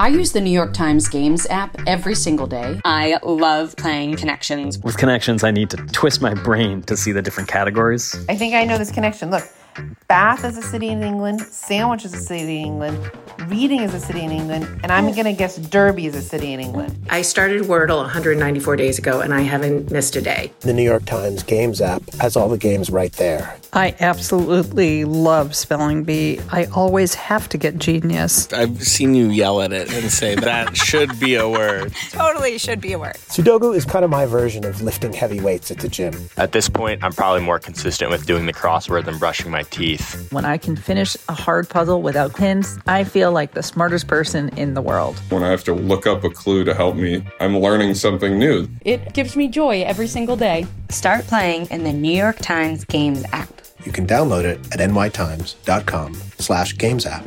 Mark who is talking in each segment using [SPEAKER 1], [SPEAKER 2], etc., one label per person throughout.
[SPEAKER 1] I use the New York Times Games app every single day.
[SPEAKER 2] I love playing Connections.
[SPEAKER 3] With Connections, I need to twist my brain to see the different categories.
[SPEAKER 4] I think I know this connection. Look, Bath is a city in England, Sandwich is a city in England, Reading is a city in England, and I'm oh. going to guess Derby is a city in England.
[SPEAKER 5] I started Wordle 194 days ago and I haven't missed a day.
[SPEAKER 6] The New York Times Games app has all the games right there.
[SPEAKER 7] I absolutely love spelling bee. I always have to get genius.
[SPEAKER 8] I've seen you yell at it and say that should be a word.
[SPEAKER 9] totally should be a word.
[SPEAKER 6] Sudoku is kind of my version of lifting heavy weights at the gym.
[SPEAKER 10] At this point, I'm probably more consistent with doing the crossword than brushing my teeth.
[SPEAKER 11] When I can finish a hard puzzle without hints, I feel like the smartest person in the world.
[SPEAKER 12] When I have to look up a clue to help me, I'm learning something new.
[SPEAKER 13] It gives me joy every single day.
[SPEAKER 2] Start playing in the New York Times Games app.
[SPEAKER 6] You can download it at nytimes.com slash games app.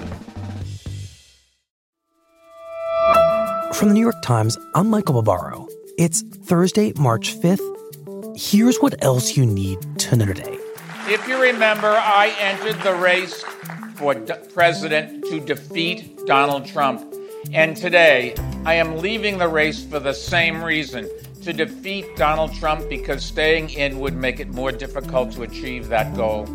[SPEAKER 14] From the New York Times, I'm Michael Barbaro. It's Thursday, March 5th. Here's what else you need to know today.
[SPEAKER 15] If you remember, I entered the race for d- president to defeat Donald Trump. And today, I am leaving the race for the same reason to defeat Donald Trump because staying in would make it more difficult to achieve that goal.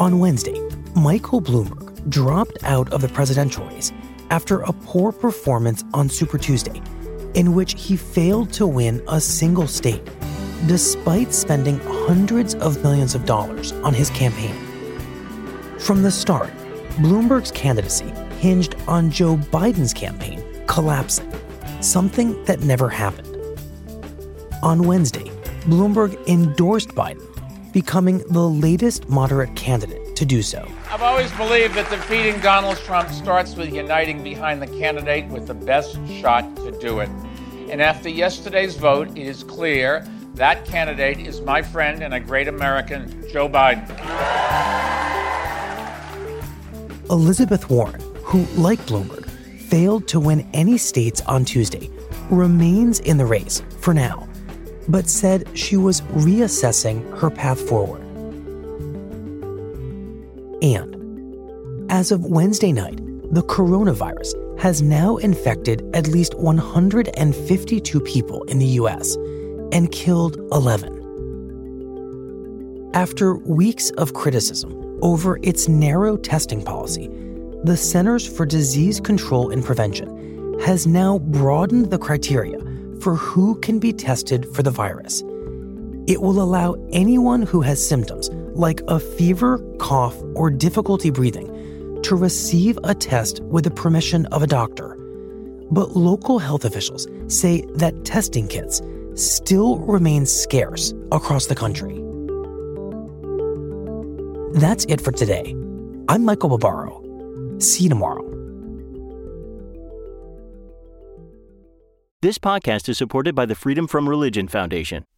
[SPEAKER 14] On Wednesday, Michael Bloomberg dropped out of the presidential race after a poor performance on Super Tuesday, in which he failed to win a single state, despite spending hundreds of millions of dollars on his campaign. From the start, Bloomberg's candidacy hinged on Joe Biden's campaign collapsing, something that never happened. On Wednesday, Bloomberg endorsed Biden, becoming the latest moderate candidate to do so.
[SPEAKER 15] I've always believed that defeating Donald Trump starts with uniting behind the candidate with the best shot to do it. And after yesterday's vote, it is clear that candidate is my friend and a great American, Joe Biden.
[SPEAKER 14] Elizabeth Warren, who, like Bloomberg, failed to win any states on Tuesday, remains in the race for now, but said she was reassessing her path forward. And as of Wednesday night, the coronavirus has now infected at least 152 people in the US and killed 11. After weeks of criticism over its narrow testing policy, the Centers for Disease Control and Prevention has now broadened the criteria for who can be tested for the virus. It will allow anyone who has symptoms like a fever, cough, or difficulty breathing to receive a test with the permission of a doctor. But local health officials say that testing kits still remain scarce across the country. That's it for today. I'm Michael Barbaro. See you tomorrow.
[SPEAKER 16] This podcast is supported by the Freedom from Religion Foundation.